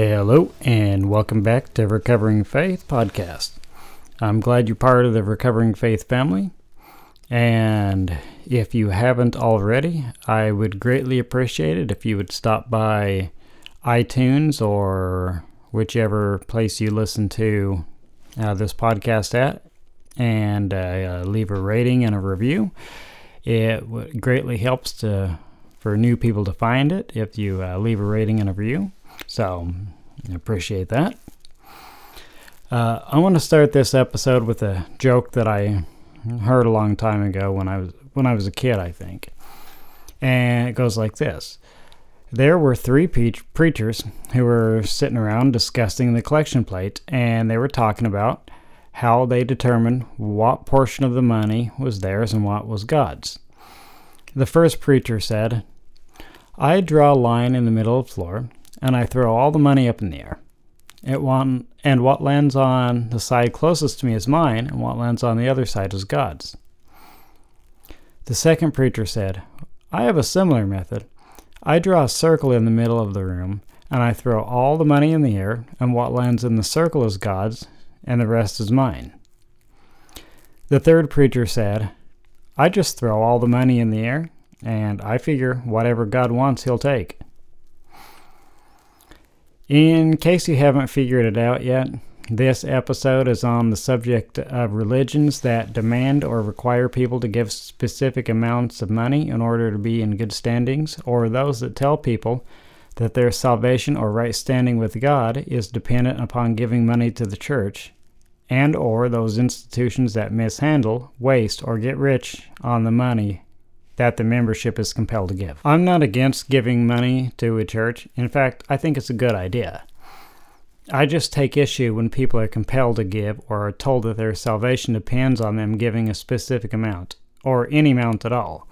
Hello, and welcome back to Recovering Faith Podcast. I'm glad you're part of the Recovering Faith family. And if you haven't already, I would greatly appreciate it if you would stop by iTunes or whichever place you listen to uh, this podcast at and uh, leave a rating and a review. It greatly helps to for new people to find it if you uh, leave a rating and a review. So I appreciate that. Uh, I want to start this episode with a joke that I heard a long time ago when I was when I was a kid, I think, and it goes like this: There were three pre- preachers who were sitting around discussing the collection plate, and they were talking about how they determined what portion of the money was theirs and what was God's. The first preacher said, I draw a line in the middle of the floor and I throw all the money up in the air. It one, and what lands on the side closest to me is mine, and what lands on the other side is God's. The second preacher said, I have a similar method. I draw a circle in the middle of the room, and I throw all the money in the air, and what lands in the circle is God's, and the rest is mine. The third preacher said, I just throw all the money in the air, and I figure whatever God wants, He'll take. In case you haven't figured it out yet, this episode is on the subject of religions that demand or require people to give specific amounts of money in order to be in good standings, or those that tell people that their salvation or right standing with God is dependent upon giving money to the church, and or those institutions that mishandle, waste, or get rich on the money that the membership is compelled to give. I'm not against giving money to a church. In fact, I think it's a good idea. I just take issue when people are compelled to give or are told that their salvation depends on them giving a specific amount, or any amount at all,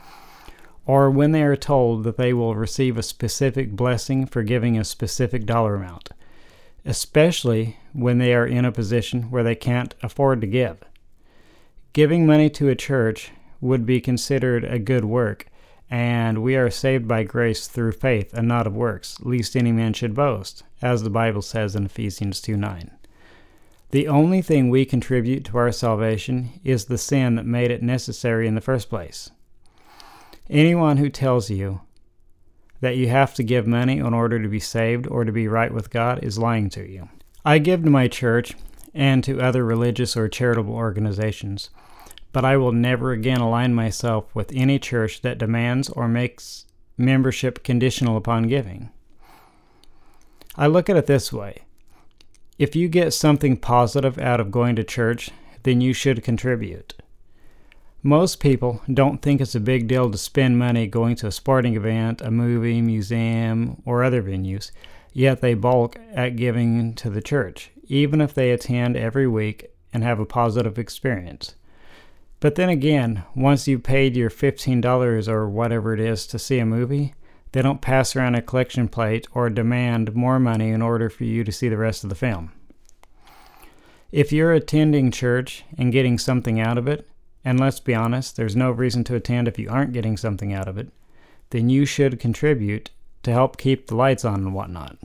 or when they are told that they will receive a specific blessing for giving a specific dollar amount, especially when they are in a position where they can't afford to give. Giving money to a church would be considered a good work, and we are saved by grace through faith and not of works, lest any man should boast, as the Bible says in Ephesians 2 9. The only thing we contribute to our salvation is the sin that made it necessary in the first place. Anyone who tells you that you have to give money in order to be saved or to be right with God is lying to you. I give to my church and to other religious or charitable organizations but I will never again align myself with any church that demands or makes membership conditional upon giving. I look at it this way if you get something positive out of going to church, then you should contribute. Most people don't think it's a big deal to spend money going to a sporting event, a movie, museum, or other venues, yet they balk at giving to the church, even if they attend every week and have a positive experience. But then again, once you've paid your $15 or whatever it is to see a movie, they don't pass around a collection plate or demand more money in order for you to see the rest of the film. If you're attending church and getting something out of it, and let's be honest, there's no reason to attend if you aren't getting something out of it, then you should contribute to help keep the lights on and whatnot.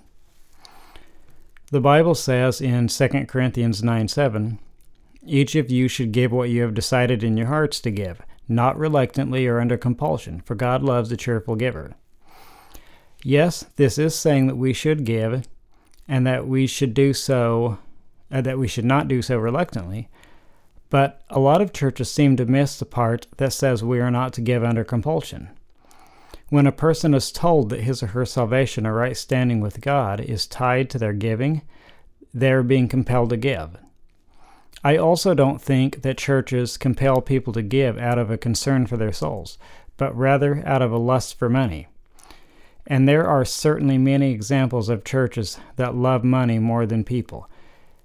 The Bible says in 2 Corinthians 9 7, each of you should give what you have decided in your hearts to give, not reluctantly or under compulsion, for God loves a cheerful giver. Yes, this is saying that we should give, and that we should do so, uh, that we should not do so reluctantly. But a lot of churches seem to miss the part that says we are not to give under compulsion. When a person is told that his or her salvation or right standing with God is tied to their giving, they are being compelled to give. I also don't think that churches compel people to give out of a concern for their souls, but rather out of a lust for money. And there are certainly many examples of churches that love money more than people,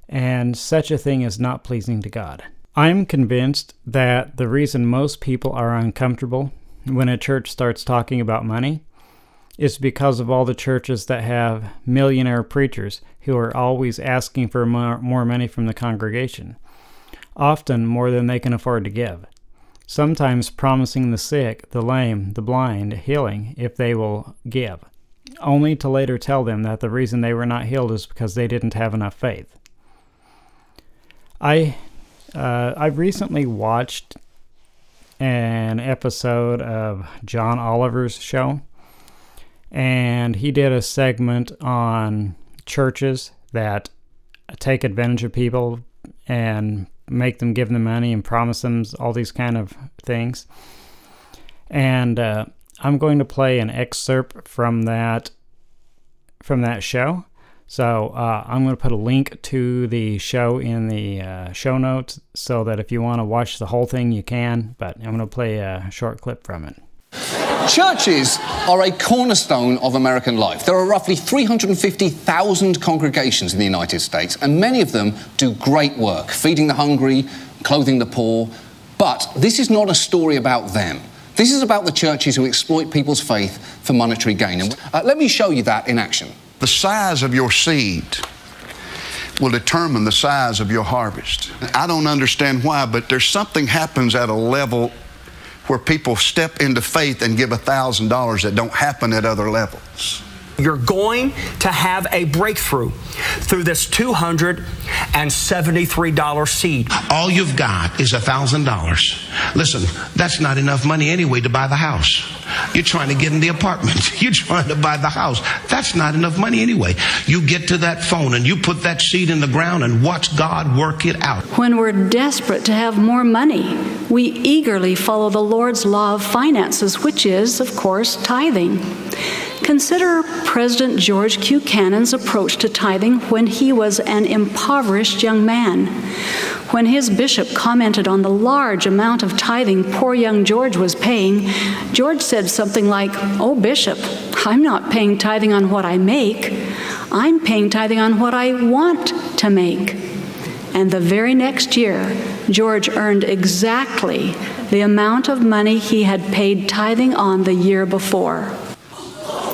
and such a thing is not pleasing to God. I'm convinced that the reason most people are uncomfortable when a church starts talking about money is because of all the churches that have millionaire preachers who are always asking for more, more money from the congregation, often more than they can afford to give. Sometimes promising the sick, the lame, the blind healing if they will give, only to later tell them that the reason they were not healed is because they didn't have enough faith. I uh, I recently watched an episode of John Oliver's show, and he did a segment on churches that take advantage of people and make them give them money and promise them all these kind of things. And uh, I'm going to play an excerpt from that from that show. So uh, I'm going to put a link to the show in the uh, show notes so that if you want to watch the whole thing, you can. But I'm going to play a short clip from it. Churches are a cornerstone of American life. There are roughly 350,000 congregations in the United States, and many of them do great work, feeding the hungry, clothing the poor. But this is not a story about them. This is about the churches who exploit people's faith for monetary gain. And uh, let me show you that in action. The size of your seed will determine the size of your harvest. I don't understand why, but there's something happens at a level where people step into faith and give $1,000 that don't happen at other levels. You're going to have a breakthrough through this $273 seed. All you've got is $1,000. Listen, that's not enough money anyway to buy the house. You're trying to get in the apartment. You're trying to buy the house. That's not enough money anyway. You get to that phone and you put that seed in the ground and watch God work it out. When we're desperate to have more money, we eagerly follow the Lord's law of finances, which is, of course, tithing. Consider President George Q. Cannon's approach to tithing when he was an impoverished young man. When his bishop commented on the large amount of tithing poor young George was paying, George said something like, Oh, Bishop, I'm not paying tithing on what I make, I'm paying tithing on what I want to make. And the very next year, George earned exactly the amount of money he had paid tithing on the year before.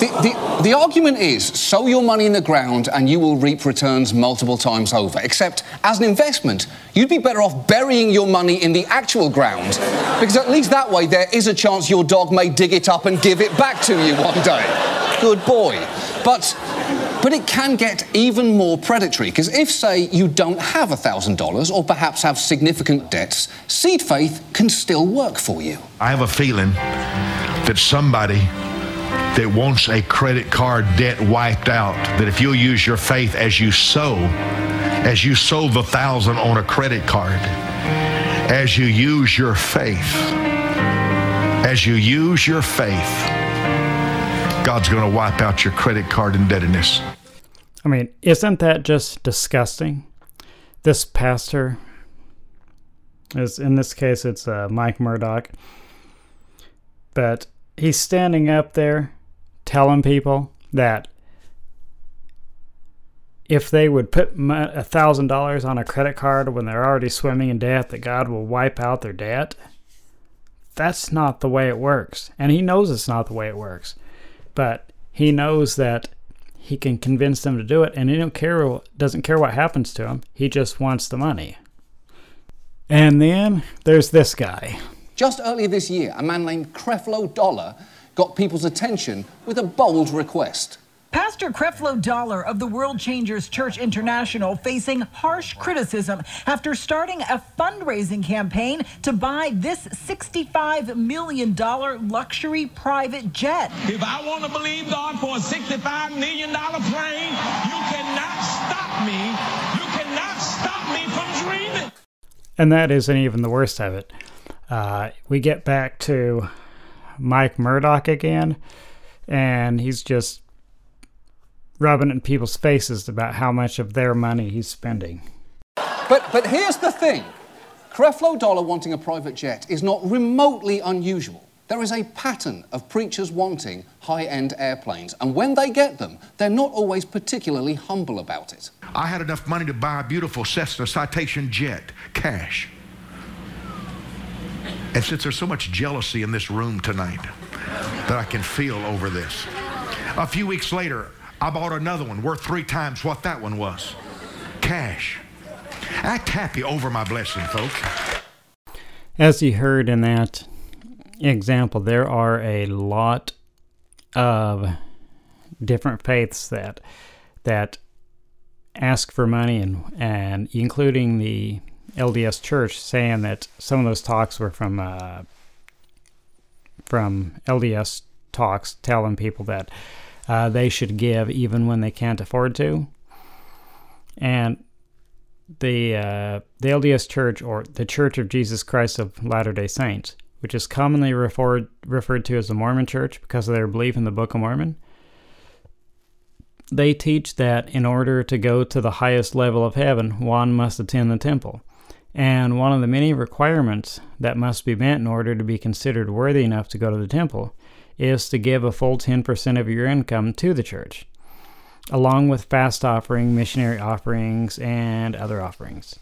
The, the, the, argument is sow your money in the ground and you will reap returns multiple times over. Except, as an investment, you'd be better off burying your money in the actual ground, because at least that way there is a chance your dog may dig it up and give it back to you one day. Good boy. But but it can get even more predatory because if, say, you don't have $1,000 or perhaps have significant debts, seed faith can still work for you. I have a feeling that somebody that wants a credit card debt wiped out, that if you'll use your faith as you sow, as you sow the thousand on a credit card, as you use your faith, as you use your faith, God's going to wipe out your credit card indebtedness. I mean, isn't that just disgusting? This pastor, is in this case, it's uh, Mike Murdock, but he's standing up there telling people that if they would put a thousand dollars on a credit card when they're already swimming in debt, that God will wipe out their debt. That's not the way it works, and he knows it's not the way it works. But he knows that he can convince them to do it, and he don't care doesn't care what happens to him. He just wants the money. And then there's this guy. Just earlier this year, a man named Creflo Dollar got people's attention with a bold request. Pastor Creflo Dollar of the World Changers Church International facing harsh criticism after starting a fundraising campaign to buy this $65 million luxury private jet. If I want to believe God for a $65 million plane, you cannot stop me. You cannot stop me from dreaming. And that isn't even the worst of it. Uh, we get back to Mike Murdock again, and he's just rubbing it in people's faces about how much of their money he's spending. But but here's the thing. Creflo Dollar wanting a private jet is not remotely unusual. There is a pattern of preachers wanting high end airplanes, and when they get them, they're not always particularly humble about it. I had enough money to buy a beautiful Cessna Citation jet, cash. And since there's so much jealousy in this room tonight that I can feel over this, a few weeks later, I bought another one worth three times what that one was. Cash. Act happy over my blessing, folks. As you heard in that example, there are a lot of different faiths that that ask for money and and including the LDS Church saying that some of those talks were from uh, from LDS talks telling people that uh, they should give even when they can't afford to. And the uh, the LDS Church or the Church of Jesus Christ of Latter Day Saints, which is commonly referred referred to as the Mormon Church because of their belief in the Book of Mormon. They teach that in order to go to the highest level of heaven, one must attend the temple. And one of the many requirements that must be met in order to be considered worthy enough to go to the temple is to give a full 10% of your income to the church, along with fast offering, missionary offerings, and other offerings.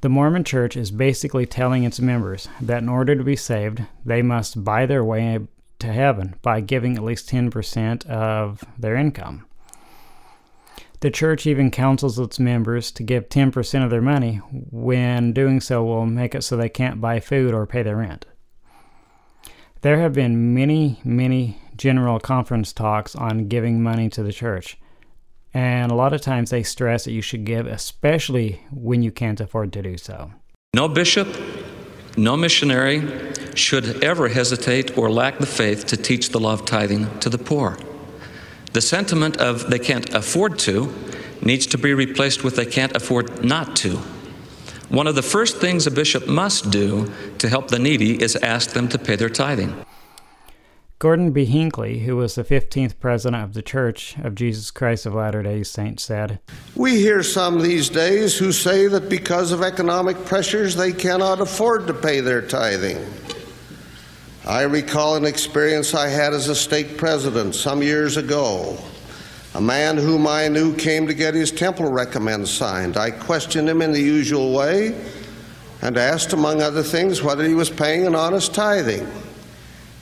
The Mormon Church is basically telling its members that in order to be saved, they must buy their way to heaven by giving at least 10% of their income. The church even counsels its members to give 10% of their money when doing so will make it so they can't buy food or pay their rent. There have been many, many general conference talks on giving money to the church. And a lot of times they stress that you should give, especially when you can't afford to do so. No bishop, no missionary should ever hesitate or lack the faith to teach the law of tithing to the poor. The sentiment of they can't afford to needs to be replaced with they can't afford not to. One of the first things a bishop must do to help the needy is ask them to pay their tithing. Gordon B. Hinckley, who was the 15th president of the Church of Jesus Christ of Latter day Saints, said We hear some these days who say that because of economic pressures they cannot afford to pay their tithing. I recall an experience I had as a stake president some years ago. A man whom I knew came to get his temple recommend signed. I questioned him in the usual way and asked, among other things, whether he was paying an honest tithing.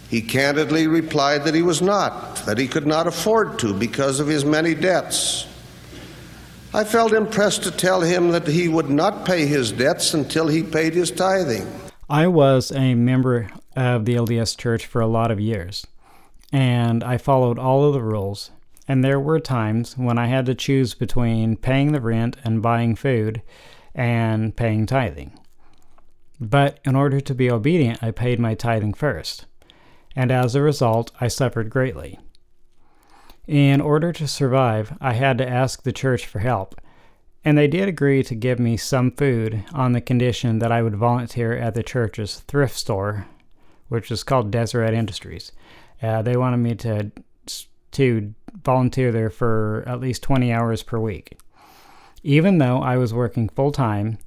He candidly replied that he was not, that he could not afford to because of his many debts. I felt impressed to tell him that he would not pay his debts until he paid his tithing. I was a member of the LDS Church for a lot of years, and I followed all of the rules and there were times when I had to choose between paying the rent and buying food and paying tithing. But in order to be obedient, I paid my tithing first, and as a result, I suffered greatly. In order to survive, I had to ask the church for help, and they did agree to give me some food on the condition that I would volunteer at the church's thrift store, which is called Deseret Industries. Uh, they wanted me to to volunteer there for at least 20 hours per week. Even though I was working full time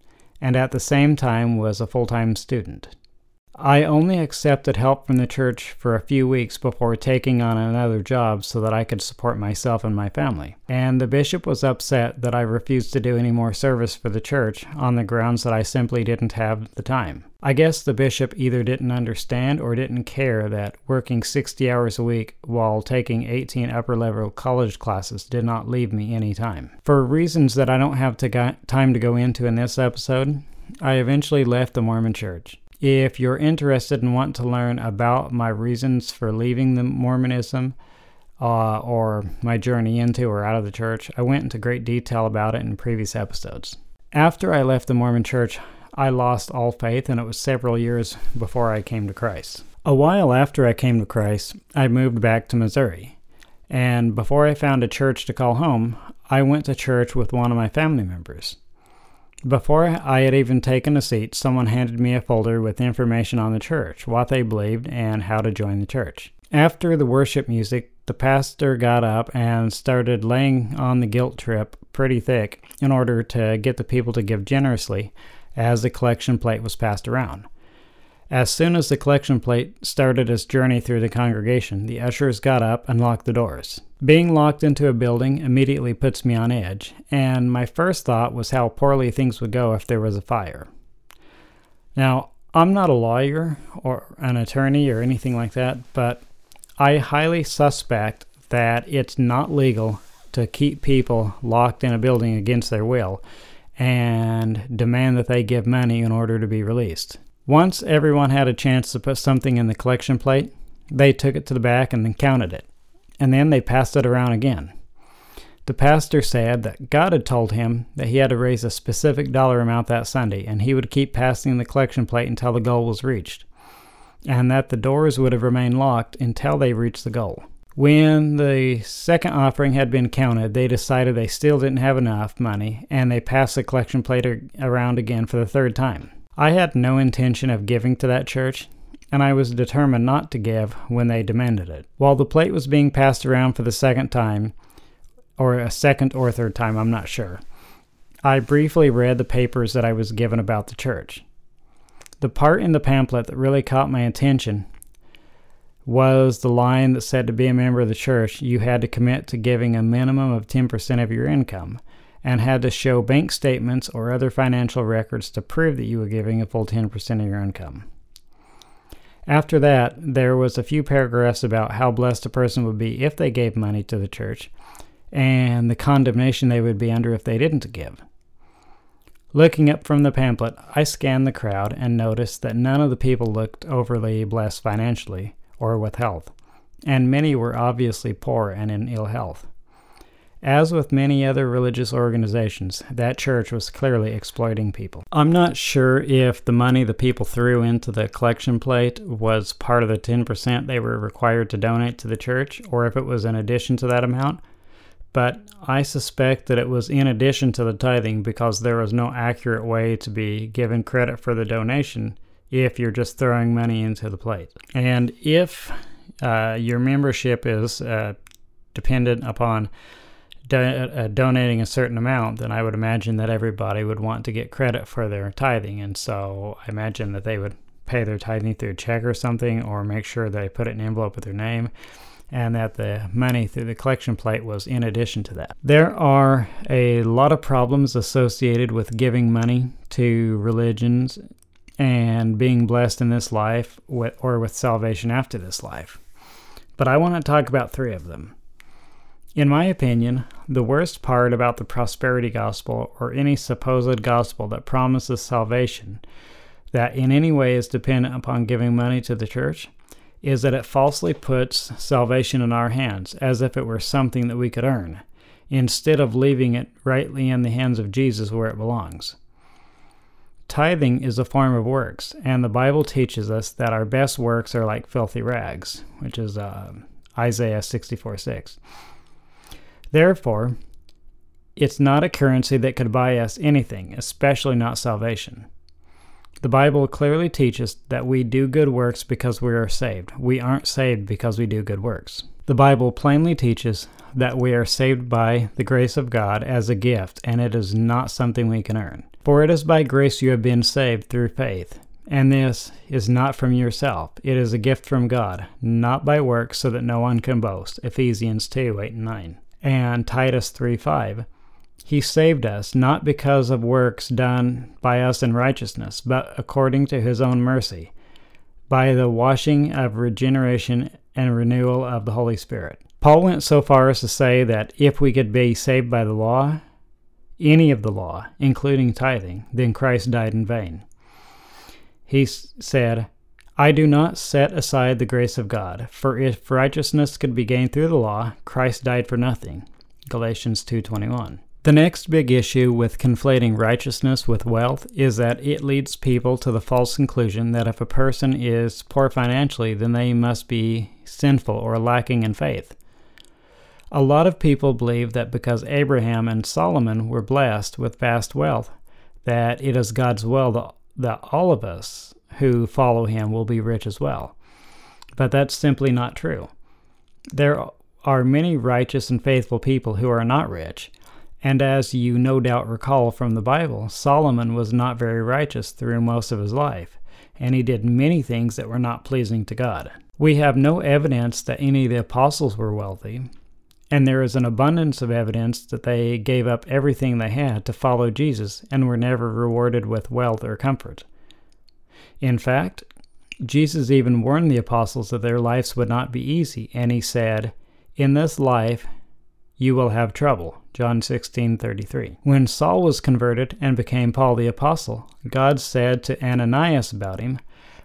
and at the same time was a full time student. I only accepted help from the church for a few weeks before taking on another job so that I could support myself and my family. And the bishop was upset that I refused to do any more service for the church on the grounds that I simply didn't have the time. I guess the bishop either didn't understand or didn't care that working 60 hours a week while taking 18 upper level college classes did not leave me any time. For reasons that I don't have to time to go into in this episode, I eventually left the Mormon church. If you're interested and want to learn about my reasons for leaving the Mormonism uh, or my journey into or out of the church, I went into great detail about it in previous episodes. After I left the Mormon church, I lost all faith, and it was several years before I came to Christ. A while after I came to Christ, I moved back to Missouri. And before I found a church to call home, I went to church with one of my family members. Before I had even taken a seat, someone handed me a folder with information on the church, what they believed, and how to join the church. After the worship music, the pastor got up and started laying on the guilt trip pretty thick in order to get the people to give generously as the collection plate was passed around. As soon as the collection plate started its journey through the congregation, the ushers got up and locked the doors. Being locked into a building immediately puts me on edge, and my first thought was how poorly things would go if there was a fire. Now, I'm not a lawyer or an attorney or anything like that, but I highly suspect that it's not legal to keep people locked in a building against their will and demand that they give money in order to be released. Once everyone had a chance to put something in the collection plate, they took it to the back and then counted it. And then they passed it around again. The pastor said that God had told him that he had to raise a specific dollar amount that Sunday, and he would keep passing the collection plate until the goal was reached, and that the doors would have remained locked until they reached the goal. When the second offering had been counted, they decided they still didn't have enough money, and they passed the collection plate around again for the third time. I had no intention of giving to that church, and I was determined not to give when they demanded it. While the plate was being passed around for the second time, or a second or third time, I'm not sure, I briefly read the papers that I was given about the church. The part in the pamphlet that really caught my attention was the line that said to be a member of the church, you had to commit to giving a minimum of 10% of your income and had to show bank statements or other financial records to prove that you were giving a full 10% of your income. After that, there was a few paragraphs about how blessed a person would be if they gave money to the church and the condemnation they would be under if they didn't give. Looking up from the pamphlet, I scanned the crowd and noticed that none of the people looked overly blessed financially or with health, and many were obviously poor and in ill health. As with many other religious organizations, that church was clearly exploiting people. I'm not sure if the money the people threw into the collection plate was part of the 10% they were required to donate to the church, or if it was in addition to that amount, but I suspect that it was in addition to the tithing because there was no accurate way to be given credit for the donation if you're just throwing money into the plate. And if uh, your membership is uh, dependent upon do, uh, donating a certain amount, then I would imagine that everybody would want to get credit for their tithing. And so I imagine that they would pay their tithing through a check or something, or make sure they put it in an envelope with their name, and that the money through the collection plate was in addition to that. There are a lot of problems associated with giving money to religions and being blessed in this life with, or with salvation after this life. But I want to talk about three of them. In my opinion, the worst part about the prosperity gospel or any supposed gospel that promises salvation that in any way is dependent upon giving money to the church is that it falsely puts salvation in our hands as if it were something that we could earn, instead of leaving it rightly in the hands of Jesus where it belongs. Tithing is a form of works, and the Bible teaches us that our best works are like filthy rags, which is uh, Isaiah 64 6. Therefore, it's not a currency that could buy us anything, especially not salvation. The Bible clearly teaches that we do good works because we are saved. We aren't saved because we do good works. The Bible plainly teaches that we are saved by the grace of God as a gift, and it is not something we can earn. For it is by grace you have been saved through faith. And this is not from yourself, it is a gift from God, not by works, so that no one can boast. Ephesians 2 8 and 9 and Titus 3:5. He saved us not because of works done by us in righteousness, but according to his own mercy, by the washing of regeneration and renewal of the Holy Spirit. Paul went so far as to say that if we could be saved by the law, any of the law, including tithing, then Christ died in vain. He said, I do not set aside the grace of God, for if righteousness could be gained through the law, Christ died for nothing. Galatians 2:21. The next big issue with conflating righteousness with wealth is that it leads people to the false conclusion that if a person is poor financially, then they must be sinful or lacking in faith. A lot of people believe that because Abraham and Solomon were blessed with vast wealth, that it is God's will that all of us who follow him will be rich as well. But that's simply not true. There are many righteous and faithful people who are not rich, and as you no doubt recall from the Bible, Solomon was not very righteous through most of his life. and he did many things that were not pleasing to God. We have no evidence that any of the apostles were wealthy, and there is an abundance of evidence that they gave up everything they had to follow Jesus and were never rewarded with wealth or comfort. In fact, Jesus even warned the apostles that their lives would not be easy, and he said, In this life you will have trouble. John 16:33. When Saul was converted and became Paul the apostle, God said to Ananias about him,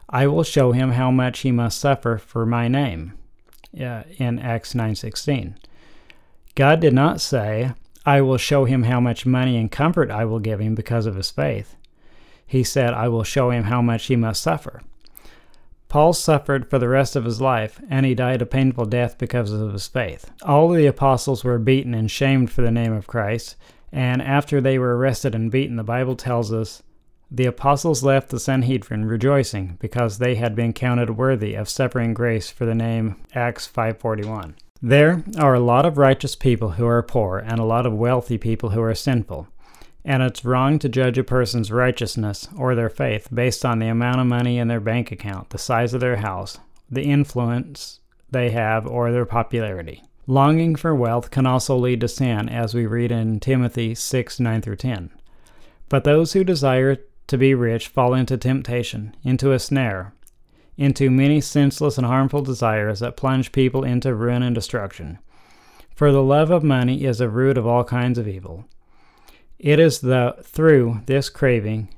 I will show him how much he must suffer for my name. Uh, in Acts 9:16. God did not say, I will show him how much money and comfort I will give him because of his faith. He said, I will show him how much he must suffer. Paul suffered for the rest of his life, and he died a painful death because of his faith. All the apostles were beaten and shamed for the name of Christ, and after they were arrested and beaten, the Bible tells us the apostles left the Sanhedrin rejoicing because they had been counted worthy of suffering grace for the name Acts 541. There are a lot of righteous people who are poor and a lot of wealthy people who are sinful and it's wrong to judge a person's righteousness or their faith based on the amount of money in their bank account, the size of their house, the influence they have, or their popularity. Longing for wealth can also lead to sin, as we read in Timothy 6 9 through 10. But those who desire to be rich fall into temptation, into a snare, into many senseless and harmful desires that plunge people into ruin and destruction. For the love of money is a root of all kinds of evil. It is the through this craving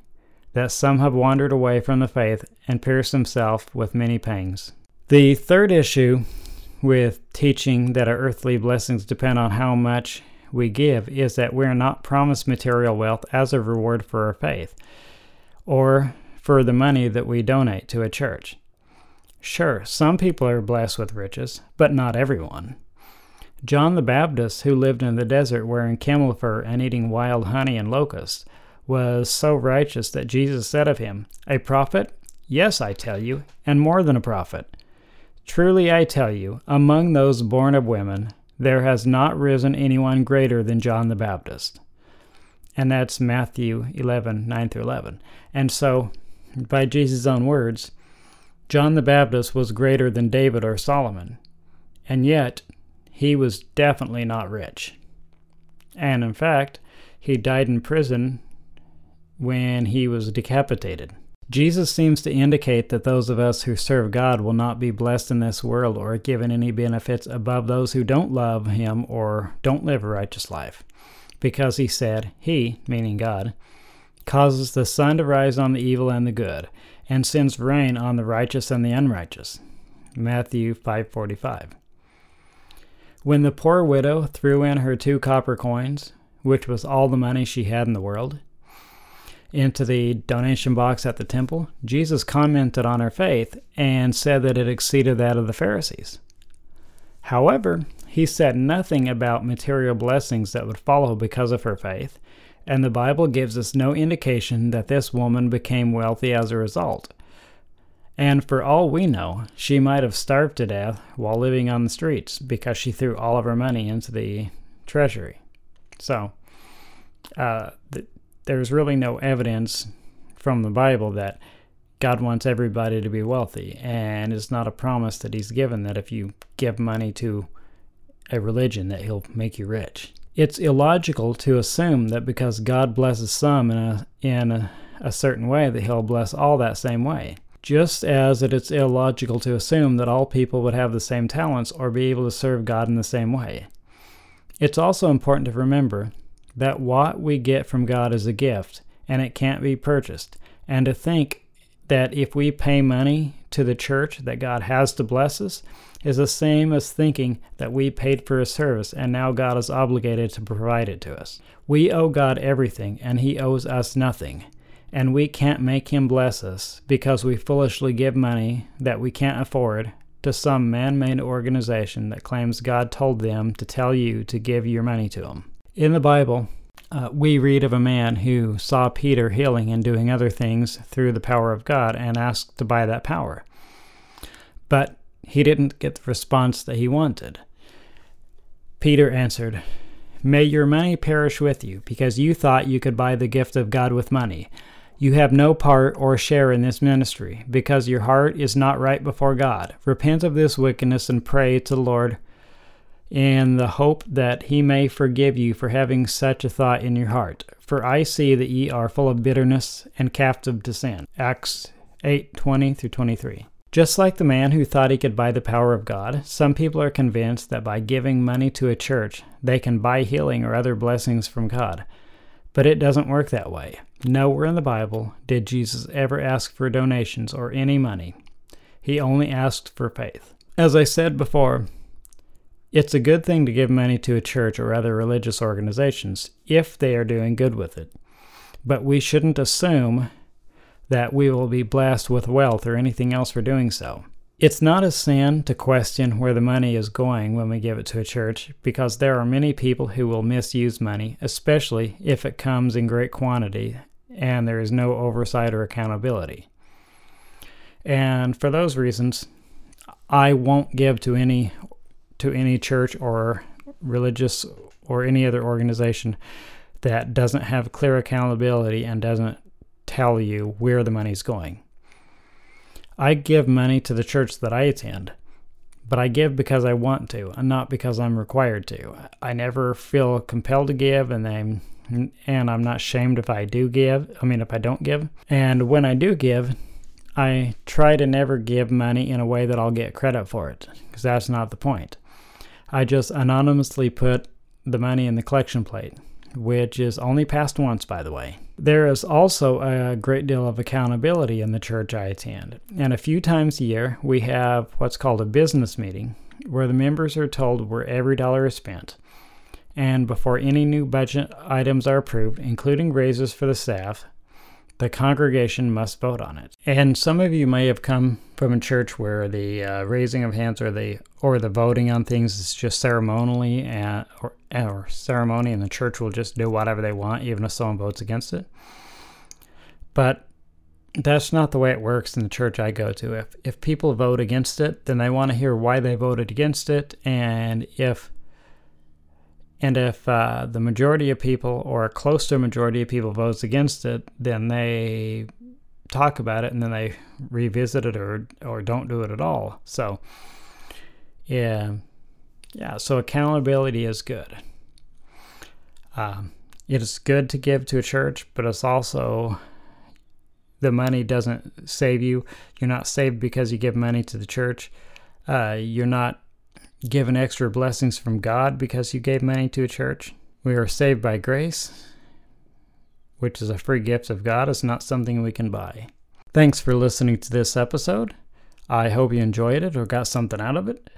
that some have wandered away from the faith and pierced themselves with many pangs. The third issue with teaching that our earthly blessings depend on how much we give is that we're not promised material wealth as a reward for our faith or for the money that we donate to a church. Sure, some people are blessed with riches, but not everyone. John the Baptist, who lived in the desert wearing camel fur and eating wild honey and locusts, was so righteous that Jesus said of him, A prophet? Yes, I tell you, and more than a prophet. Truly I tell you, among those born of women, there has not risen anyone greater than John the Baptist. And that's Matthew 11, 9 through 11. And so, by Jesus' own words, John the Baptist was greater than David or Solomon. And yet, he was definitely not rich. And in fact, he died in prison when he was decapitated. Jesus seems to indicate that those of us who serve God will not be blessed in this world or given any benefits above those who don't love Him or don't live a righteous life. Because He said, He, meaning God, causes the sun to rise on the evil and the good, and sends rain on the righteous and the unrighteous. Matthew 5:45. When the poor widow threw in her two copper coins, which was all the money she had in the world, into the donation box at the temple, Jesus commented on her faith and said that it exceeded that of the Pharisees. However, he said nothing about material blessings that would follow because of her faith, and the Bible gives us no indication that this woman became wealthy as a result. And for all we know, she might have starved to death while living on the streets because she threw all of her money into the treasury. So, uh, th- there's really no evidence from the Bible that God wants everybody to be wealthy, and it's not a promise that He's given that if you give money to a religion that He'll make you rich. It's illogical to assume that because God blesses some in a in a, a certain way that He'll bless all that same way just as it is illogical to assume that all people would have the same talents or be able to serve God in the same way. It's also important to remember that what we get from God is a gift and it can't be purchased, and to think that if we pay money to the church that God has to bless us is the same as thinking that we paid for a service and now God is obligated to provide it to us. We owe God everything and He owes us nothing and we can't make him bless us because we foolishly give money that we can't afford to some man made organization that claims God told them to tell you to give your money to him. In the Bible, uh, we read of a man who saw Peter healing and doing other things through the power of God and asked to buy that power. But he didn't get the response that he wanted. Peter answered, May your money perish with you, because you thought you could buy the gift of God with money. You have no part or share in this ministry, because your heart is not right before God. Repent of this wickedness and pray to the Lord in the hope that he may forgive you for having such a thought in your heart. For I see that ye are full of bitterness and captive to sin. Acts 8 20 through 23. Just like the man who thought he could buy the power of God, some people are convinced that by giving money to a church, they can buy healing or other blessings from God. But it doesn't work that way. Nowhere in the Bible did Jesus ever ask for donations or any money. He only asked for faith. As I said before, it's a good thing to give money to a church or other religious organizations if they are doing good with it. But we shouldn't assume that we will be blessed with wealth or anything else for doing so. It's not a sin to question where the money is going when we give it to a church because there are many people who will misuse money, especially if it comes in great quantity and there is no oversight or accountability. And for those reasons, I won't give to any to any church or religious or any other organization that doesn't have clear accountability and doesn't tell you where the money's going. I give money to the church that I attend, but I give because I want to and not because I'm required to. I never feel compelled to give and I'm and I'm not shamed if I do give. I mean if I don't give. And when I do give, I try to never give money in a way that I'll get credit for it because that's not the point. I just anonymously put the money in the collection plate, which is only passed once by the way. There is also a great deal of accountability in the church I attend, and a few times a year we have what's called a business meeting where the members are told where every dollar is spent. And before any new budget items are approved, including raises for the staff, the congregation must vote on it. And some of you may have come from a church where the uh, raising of hands or the or the voting on things is just ceremonially and or, or ceremony, and the church will just do whatever they want, even if someone votes against it. But that's not the way it works in the church I go to. If if people vote against it, then they want to hear why they voted against it, and if and if uh, the majority of people, or a close to a majority of people, votes against it, then they talk about it and then they revisit it or or don't do it at all. So, yeah, yeah. So accountability is good. Um, it is good to give to a church, but it's also the money doesn't save you. You're not saved because you give money to the church. Uh, you're not given extra blessings from God because you gave money to a church. We are saved by grace, which is a free gift of God. It's not something we can buy. Thanks for listening to this episode. I hope you enjoyed it or got something out of it.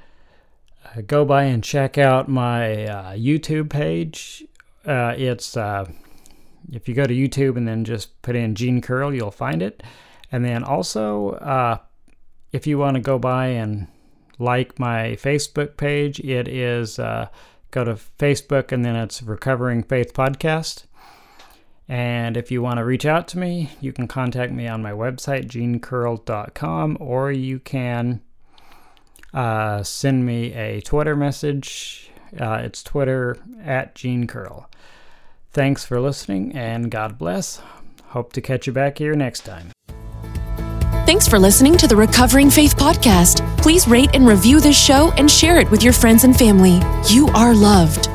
Uh, go by and check out my uh, YouTube page. Uh, it's uh, if you go to YouTube and then just put in Gene Curl, you'll find it. And then also, uh, if you want to go by and like my Facebook page. It is uh, go to Facebook and then it's Recovering Faith Podcast. And if you want to reach out to me, you can contact me on my website, genecurl.com, or you can uh, send me a Twitter message. Uh, it's Twitter at Gene Curl. Thanks for listening and God bless. Hope to catch you back here next time. Thanks for listening to the Recovering Faith Podcast. Please rate and review this show and share it with your friends and family. You are loved.